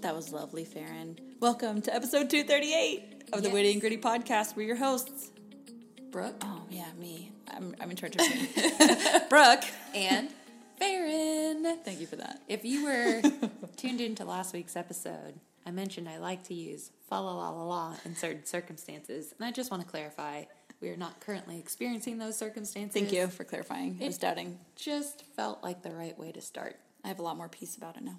That was lovely, Farron. Welcome to episode 238 of the Yes. Witty and Gritty podcast. We're your hosts. Brooke Oh, yeah, me. I'm, I'm in charge of me. Brooke. and Farron. Thank you for that. If you were tuned into last week's episode, I mentioned I like to use fa la la la la in certain circumstances, and I just want to clarify we are not currently experiencing those circumstances. Thank you for clarifying. I was doubting. Just felt like the right way to start. I have a lot more peace about it now,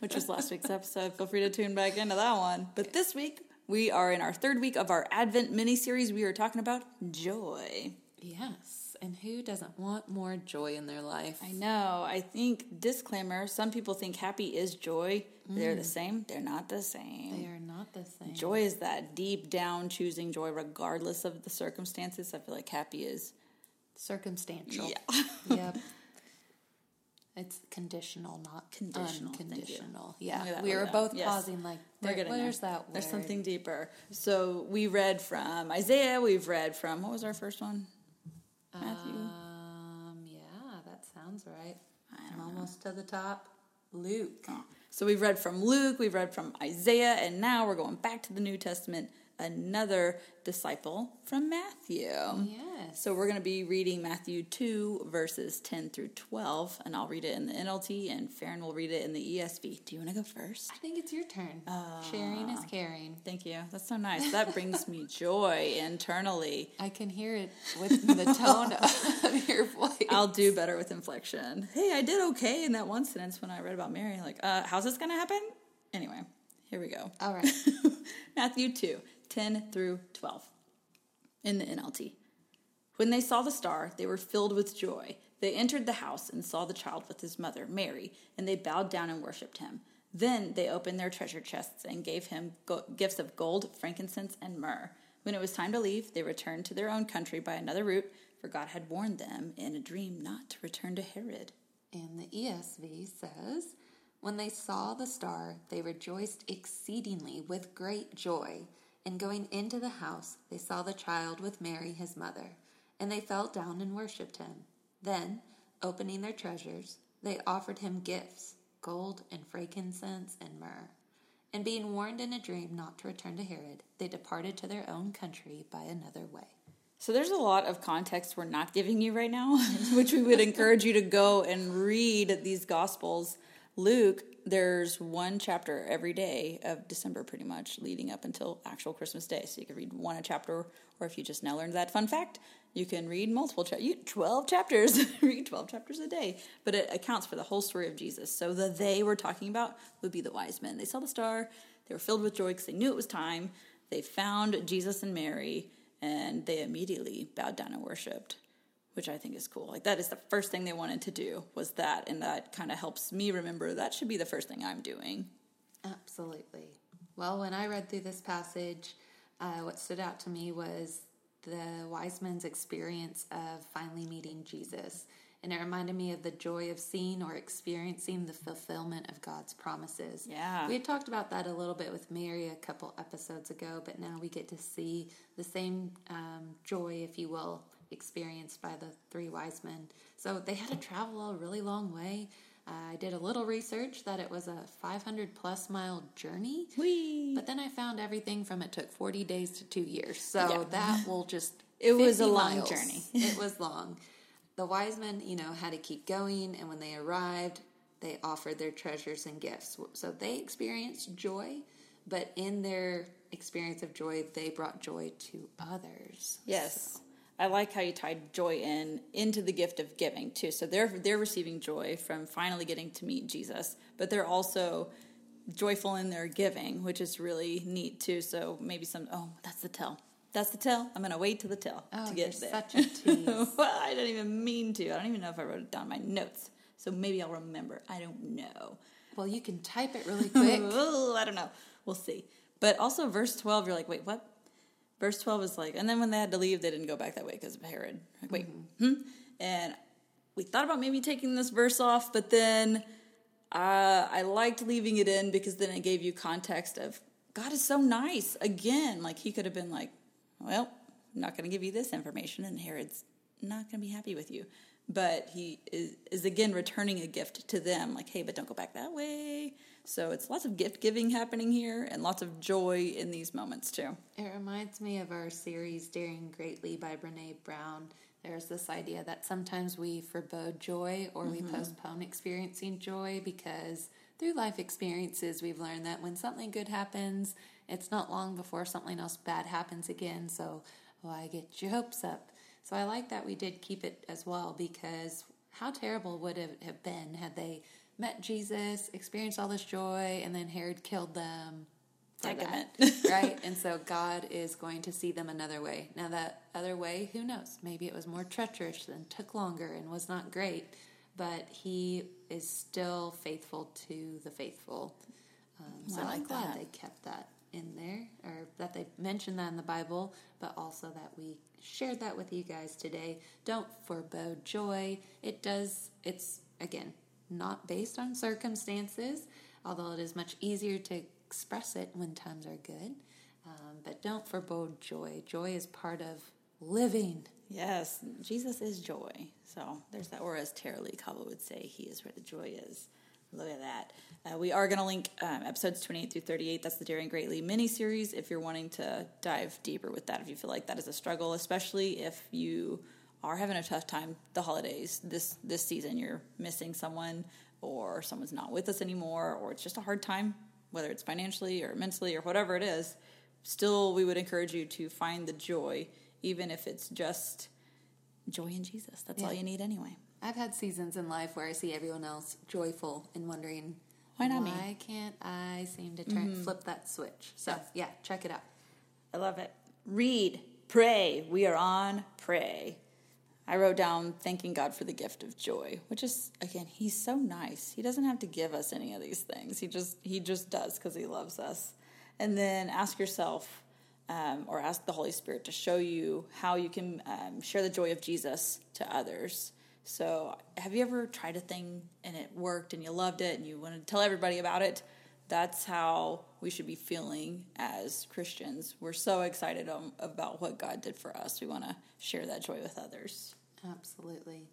which was last week's episode. Feel free to tune back into that one. But this week, we are in our third week of our Advent mini series. We are talking about joy. Yes, and who doesn't want more joy in their life? I know. I think, disclaimer some people think happy is joy. They're the mm. same, they're not the same. They are not the same. Joy is that deep down choosing joy regardless of the circumstances. I feel like happy is. Circumstantial. Yeah. yep. It's conditional, not Conditional. Unconditional. Yeah, we were both Yes. pausing like, We're there, there. where's that word? There's something deeper. So we read from Isaiah. We've read from, what was our first one? Matthew. Um, yeah, that sounds right. I'm know. almost to the top. Luke. Oh. So we've read from Luke, we've read from Isaiah, and now we're going back to the New Testament, another disciple from Matthew. Yes. So we're going to be reading Matthew 2, verses 10 through 12, and I'll read it in the NLT, and Farron will read it in the ESV. Do you want to go first? I think it's your turn. Sharing is caring. Thank you. That's so nice. That brings me joy internally. I can hear it with the tone of your voice. I'll do better with inflection. Hey, I did okay in that one sentence when I read about Mary. Like, uh, how's this going to happen? Anyway, here we go. All right. Matthew 2, 10 through 12 in the NLT. When they saw the star, they were filled with joy. They entered the house and saw the child with his mother, Mary, and they bowed down and worshipped him. Then they opened their treasure chests and gave him go- gifts of gold, frankincense, and myrrh. When it was time to leave, they returned to their own country by another route, for God had warned them in a dream not to return to Herod. And the ESV says, When they saw the star, they rejoiced exceedingly with great joy. And going into the house, they saw the child with Mary, his mother, and they fell down and worshipped him. Then, opening their treasures, they offered him gifts gold and frankincense and myrrh. And being warned in a dream not to return to Herod, they departed to their own country by another way. So there's a lot of context we're not giving you right now, which we would encourage you to go and read these gospels. Luke, there's one chapter every day of December pretty much leading up until actual Christmas Day. So you can read one a chapter or if you just now learned that fun fact, you can read multiple chapters, 12 chapters, read 12 chapters a day. But it accounts for the whole story of Jesus. So the they we're talking about would be the wise men. They saw the star, they were filled with joy because they knew it was time. They found Jesus and Mary and they immediately bowed down and worshipped which i think is cool like that is the first thing they wanted to do was that and that kind of helps me remember that should be the first thing i'm doing Absolutely. Well, when I read through this passage, uh, what stood out to me was the wise men's experience of finally meeting Jesus. And it reminded me of the joy of seeing or experiencing the fulfillment of God's promises. Yeah. We had talked about that a little bit with Mary a couple episodes ago, but now we get to see the same um, joy, if you will, experienced by the three wise men. So they had to travel a really long way. Uh, I did a little research that it was a 500 plus mile journey. Whee! But then I found everything from it took 40 days to two years. So Yeah. that will just. It was a long miles. journey. it was long. The wise men, you know, had to keep going. And when they arrived, they offered their treasures and gifts. So they experienced joy. But in their experience of joy, they brought joy to others. yes i like how you tied joy in into the gift of giving too so they're they're receiving joy from finally getting to meet jesus but they're also joyful in their giving which is really neat too so maybe some oh that's the tell that's the tell i'm gonna wait to the tell Oh, to get there such a tease. well, I didn't even mean to. I don't even know if I wrote it down in my notes. So maybe I'll remember. I don't know. well, you can type it really quick. Oh, I don't know. We'll see. But also, verse 12, you're like, wait, what? Verse 12 is like, and then when they had to leave, they didn't go back that way because of Herod. Like, wait, hmm? And we thought about maybe taking this verse off, but then uh, I liked leaving it in because then it gave you context of God is so nice. Again, like he could have been like, well, I'm not going to give you this information, and Herod's not going to be happy with you. but he is, is again returning a gift to them, like, hey, but don't go back that way. So it's lots of gift giving happening here and lots of joy in these moments too. It reminds me of our series Daring Greatly by Brene Brown. There's this idea that sometimes we forebode joy or we mm-hmm. postpone experiencing joy because through life experiences we've learned that when something good happens, it's not long before something else bad happens again. So oh, why get your hopes up? So I like that we did keep it as well because how terrible would it have been had they met Jesus, experienced all this joy, and then Herod killed them. that, right? And so God is going to see them another way. Now, that other way, who knows? Maybe it was more treacherous and took longer and was not great, but He is still faithful to the faithful. Um, so I like I'm glad that. they kept that in there, or that they mentioned that in the Bible, but also that we shared that with you guys today. Don't forebode joy. It does, it's, again, not based on circumstances, although it is much easier to express it when times are good. Um, but don't forebode joy. Joy is part of living. Yes, Jesus is joy. So there's that, or as Tara-Leigh Cobble would say, He is where the joy is. Look at that. Uh, we are going to link um, episodes 28 through 38. That's the Daring Greatly mini series. If you're wanting to dive deeper with that, if you feel like that is a struggle, especially if you are having a tough time the holidays this this season, you're missing someone, or someone's not with us anymore, or it's just a hard time, whether it's financially or mentally or whatever it is. Still, we would encourage you to find the joy, even if it's just joy in Jesus. That's all you need anyway. I've had seasons in life where I see everyone else joyful and wondering, Why not me? Mm-hmm. Why can't I seem to turn flip that switch? So yeah, check it out. I love it. Read, pray. We are on pray. I wrote down thanking God for the gift of joy, which is again, he's so nice. He doesn't have to give us any of these things. He just he just does because he loves us. And then ask yourself, um, or ask the Holy Spirit to show you how you can um, share the joy of Jesus to others. So, have you ever tried a thing and it worked and you loved it and you want to tell everybody about it? That's how we should be feeling as Christians. We're so excited um, about what God did for us. We want to share that joy with others. Absolutely.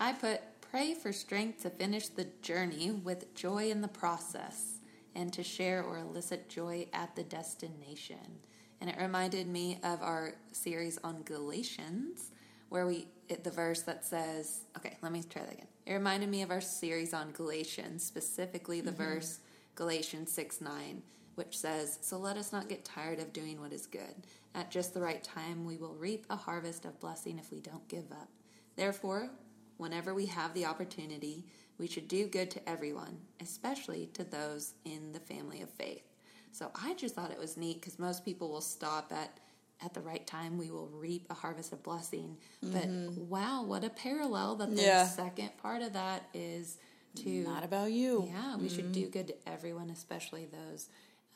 I put pray for strength to finish the journey with joy in the process and to share or elicit joy at the destination. And it reminded me of our series on Galatians where we it, the verse that says, okay, let me try that again. It reminded me of our series on Galatians, specifically the mm-hmm. verse Galatians 6 9, which says, So let us not get tired of doing what is good. At just the right time, we will reap a harvest of blessing if we don't give up. Therefore, whenever we have the opportunity, we should do good to everyone, especially to those in the family of faith. So I just thought it was neat because most people will stop at at the right time we will reap a harvest of blessing. But wow, what a parallel that the Yeah. second part of that is to Not about you. yeah, we should do good to everyone, especially those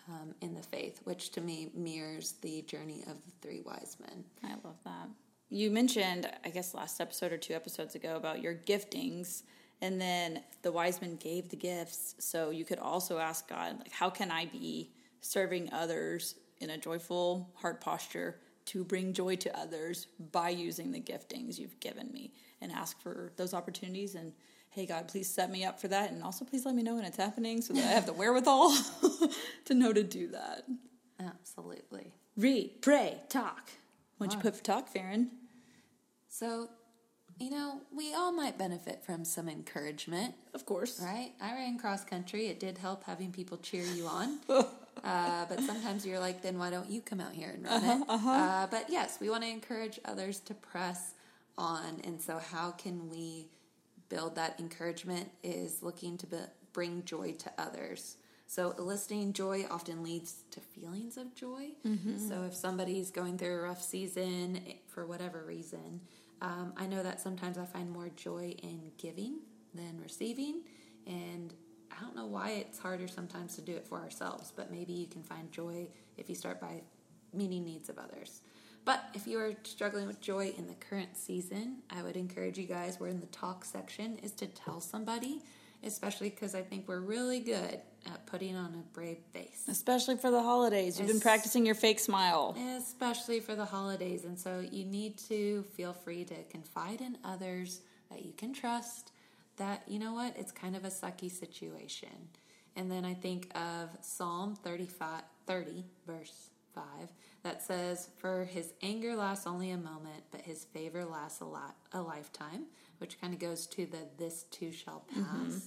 um, in the faith, which to me mirrors the journey of the three wise men. I love that. You mentioned, I guess, last episode or two episodes ago about your giftings, and then the wise men gave the gifts. So you could also ask God, like, how can I be serving others in a joyful heart posture to bring joy to others by using the giftings you've given me, and ask for those opportunities and. Hey God, please set me up for that, and also please let me know when it's happening so that I have the wherewithal to know to do that. Absolutely. Read, pray, talk. What'd you put for talk, Farron? So, you know, we all might benefit from some encouragement, Of course. right? I ran cross country. It did help having people cheer you on. uh, but sometimes you're like, then why don't you come out here and run it? Uh, but yes, we want to encourage others to press on. And so, how can we build that encouragement? Is looking to be, bring joy to others. So, eliciting joy often leads to feelings of joy. So, if somebody's going through a rough season eh, for whatever reason, um, I know that sometimes I find more joy in giving than receiving. And I don't know why it's harder sometimes to do it for ourselves, but maybe you can find joy if you start by meeting needs of others. But if you are struggling with joy in the current season, I would encourage you guys, we're in the talk section, is to tell somebody, especially because I think we're really good at putting on a brave face. Especially for the holidays. You've been practicing your fake smile. Especially for the holidays. And so you need to feel free to confide in others that you can trust, that, you know what, it's kind of a sucky situation. And then I think of Psalm 35, 30, verse 5, that says, For his anger lasts only a moment, but his favor lasts a, lot, a lifetime, which kind of goes to the this too shall pass. Mm-hmm.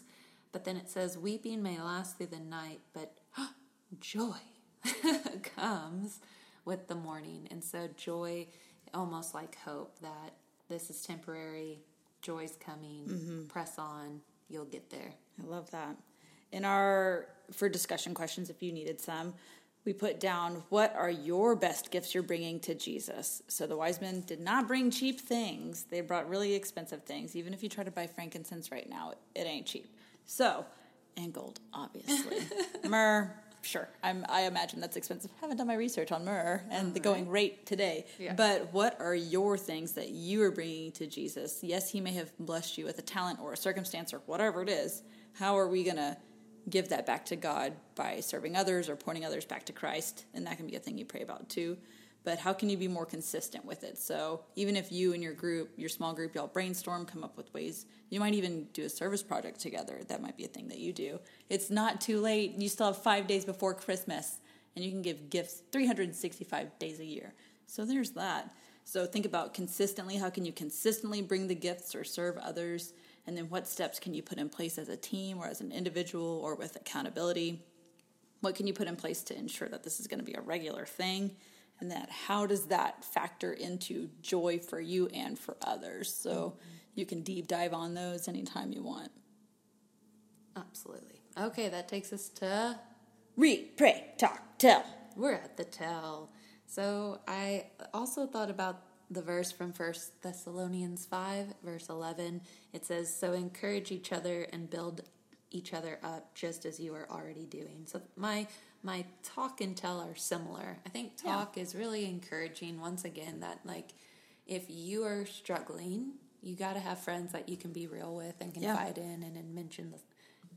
But then it says, Weeping may last through the night, but joy comes with the morning. And so joy, almost like hope, that this is temporary, joy's coming, mm-hmm. press on, you'll get there. I love that. In our, for discussion questions, if you needed some, we put down what are your best gifts you're bringing to Jesus. So the wise men did not bring cheap things, they brought really expensive things. Even if you try to buy frankincense right now, it ain't cheap. So, and gold, obviously. Myrrh, sure. I'm, I imagine that's expensive. I haven't done my research on myrrh and All the going rate today. Yeah. But what are your things that you are bringing to Jesus? Yes, He may have blessed you with a talent or a circumstance or whatever it is. How are we going to give that back to God by serving others or pointing others back to Christ? And that can be a thing you pray about too but how can you be more consistent with it? So even if you and your group, your small group, y'all brainstorm, come up with ways, you might even do a service project together. That might be a thing that you do. It's not too late. You still have five days before Christmas, and you can give gifts 365 days a year. So there's that. So think about consistently. How can you consistently bring the gifts or serve others? And then what steps can you put in place as a team or as an individual or with accountability? What can you put in place to ensure that this is going to be a regular thing? And that how does that factor into joy for you and for others so mm-hmm. you can deep dive on those anytime you want absolutely okay that takes us to read pray talk tell we're at the tell so i also thought about the verse from First Thessalonians 5, verse 11. It says, So encourage each other and build each other up just as you are already doing. So my my talk and tell are similar. I think talk yeah. is really encouraging once again that like if you are struggling, you got to have friends that you can be real with and confide yeah. in and, and mention the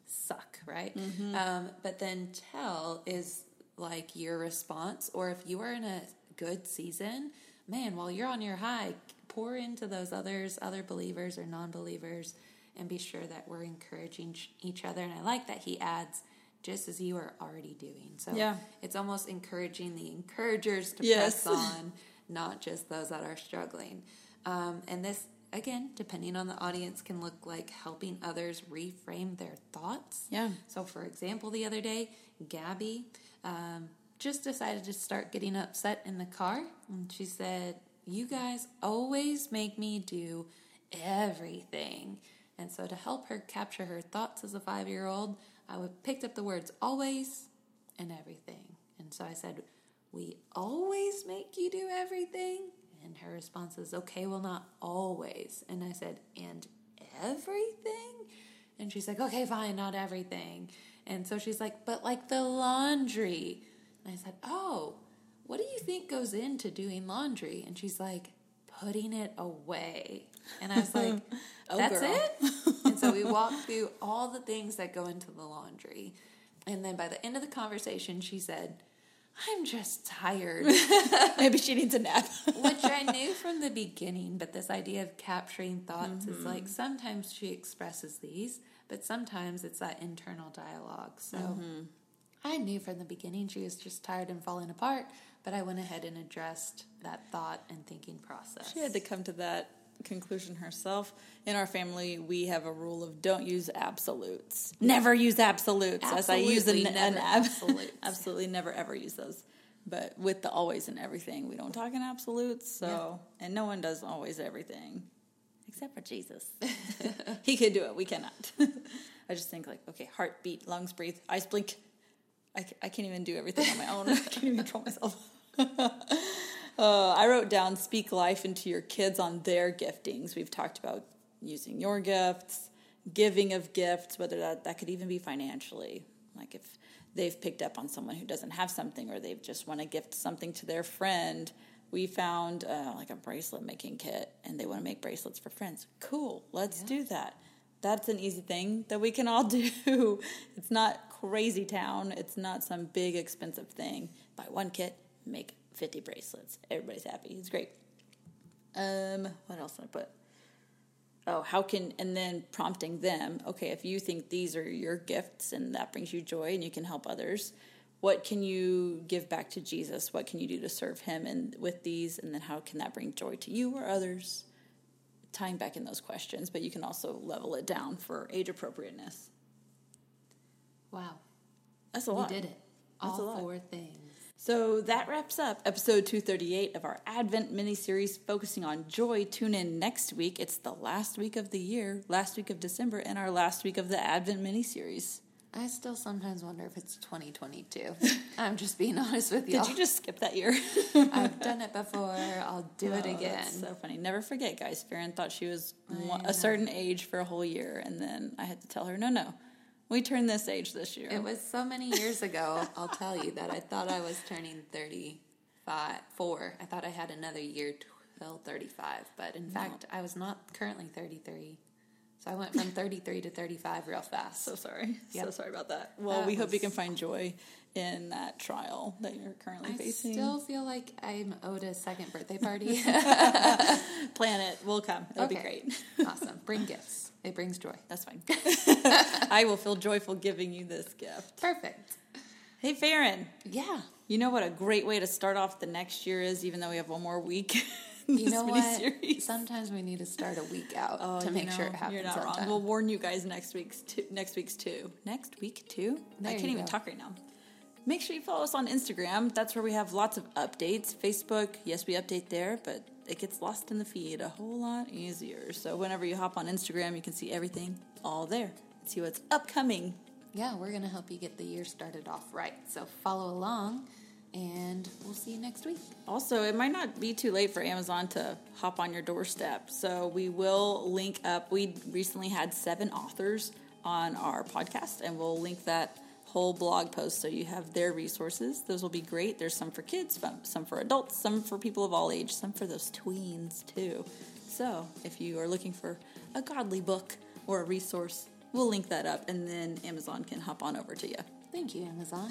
suck, right? Mm-hmm. Um, but then tell is like your response, or if you are in a good season, man, while you're on your high, pour into those others, other believers or non believers, and be sure that we're encouraging each other. And I like that he adds, just as you are already doing. So yeah. it's almost encouraging the encouragers to yes. press on, not just those that are struggling. Um, and this, again, depending on the audience, can look like helping others reframe their thoughts. Yeah. So, for example, the other day, Gabby um, just decided to start getting upset in the car. And she said, You guys always make me do everything. And so, to help her capture her thoughts as a five year old, I picked up the words always and everything. And so I said, We always make you do everything? And her response is, Okay, well, not always. And I said, And everything? And she's like, Okay, fine, not everything. And so she's like, But like the laundry. And I said, Oh, what do you think goes into doing laundry? And she's like, Putting it away. And I was like, oh, that's girl. it? and so we walked through all the things that go into the laundry. And then by the end of the conversation, she said, I'm just tired. Maybe she needs a nap. Which I knew from the beginning, but this idea of capturing thoughts mm-hmm. is like sometimes she expresses these, but sometimes it's that internal dialogue. So mm-hmm. I knew from the beginning she was just tired and falling apart, but I went ahead and addressed that thought and thinking process. She had to come to that conclusion herself. In our family, we have a rule of don't use absolutes. Never use absolutes. Absolutely as I use an, an ab- absolutely never ever use those. But with the always and everything, we don't talk in absolutes. So, yeah. and no one does always everything, except for Jesus. he could do it. We cannot. I just think like, okay, heartbeat, lungs breathe, eyes blink. I, I can't even do everything on my own. I can't even control myself. Uh, I wrote down speak life into your kids on their giftings. We've talked about using your gifts, giving of gifts, whether that, that could even be financially. Like if they've picked up on someone who doesn't have something or they just want to gift something to their friend. We found uh, like a bracelet making kit and they want to make bracelets for friends. Cool, let's yeah. do that. That's an easy thing that we can all do. It's not crazy town, it's not some big expensive thing. Buy one kit, make 50 bracelets. Everybody's happy. It's great. Um, what else did I put? oh, how can, and then prompting them, okay, if you think these are your gifts and that brings you joy and you can help others, what can you give back to Jesus? What can you do to serve him and with these? And then how can that bring joy to you or others? Tying back in those questions, but you can also level it down for age appropriateness. Wow. That's a lot. We did it. That's a All four things. So that wraps up episode 238 of our Advent mini series focusing on joy. Tune in next week. It's the last week of the year, last week of December, and our last week of the Advent mini series. I still sometimes wonder if it's 2022. I'm just being honest with y'all. Did you just skip that year? I've done it before. I'll do oh, it Oh, again. that's so funny. Never forget, guys. Farron thought she was I one, know. a certain age for a whole year, and then I had to tell her, no, no, we turned this age this year. It was so many years ago, I'll tell you, that I thought I was turning 35, four. I thought I had another year till 35, but in fact, I was not currently 33. So I went from 33 to 35 real fast. so sorry. So sorry about that. Well, That we hope you can find joy in that trial that you're currently I facing. I still feel like I'm owed a second birthday party. Plan it. We'll come. It'll be great. awesome. Bring gifts. It brings joy. That's fine. I will feel joyful giving you this gift. Perfect. Hey, Farron, Yeah. you know what a great way to start off the next year is, even though we have one more week. You know what? Sometimes we need to start a week out Oh, to make sure it happens. You're not on wrong. We'll warn you guys next week's two, next week's two. Next week two. There I can't even go. talk right now. Make sure you follow us on Instagram. That's where we have lots of updates. Facebook, yes, we update there, but it gets lost in the feed a whole lot easier. So whenever you hop on Instagram, you can see everything all there. See what's upcoming. yeah, we're going to help you get the year started off right. So follow along, and we'll see you next week. Also, it might not be too late for Amazon to hop on your doorstep. So we will link up. We recently had seven authors on our podcast, and we'll link that whole blog post so you have their resources. Those will be great. There's some for kids, some- for adults, some for people of all age, some for those tweens too. So if you are looking for a godly book or a resource, we'll link that up, and then Amazon can hop on over to you. Thank you, Amazon.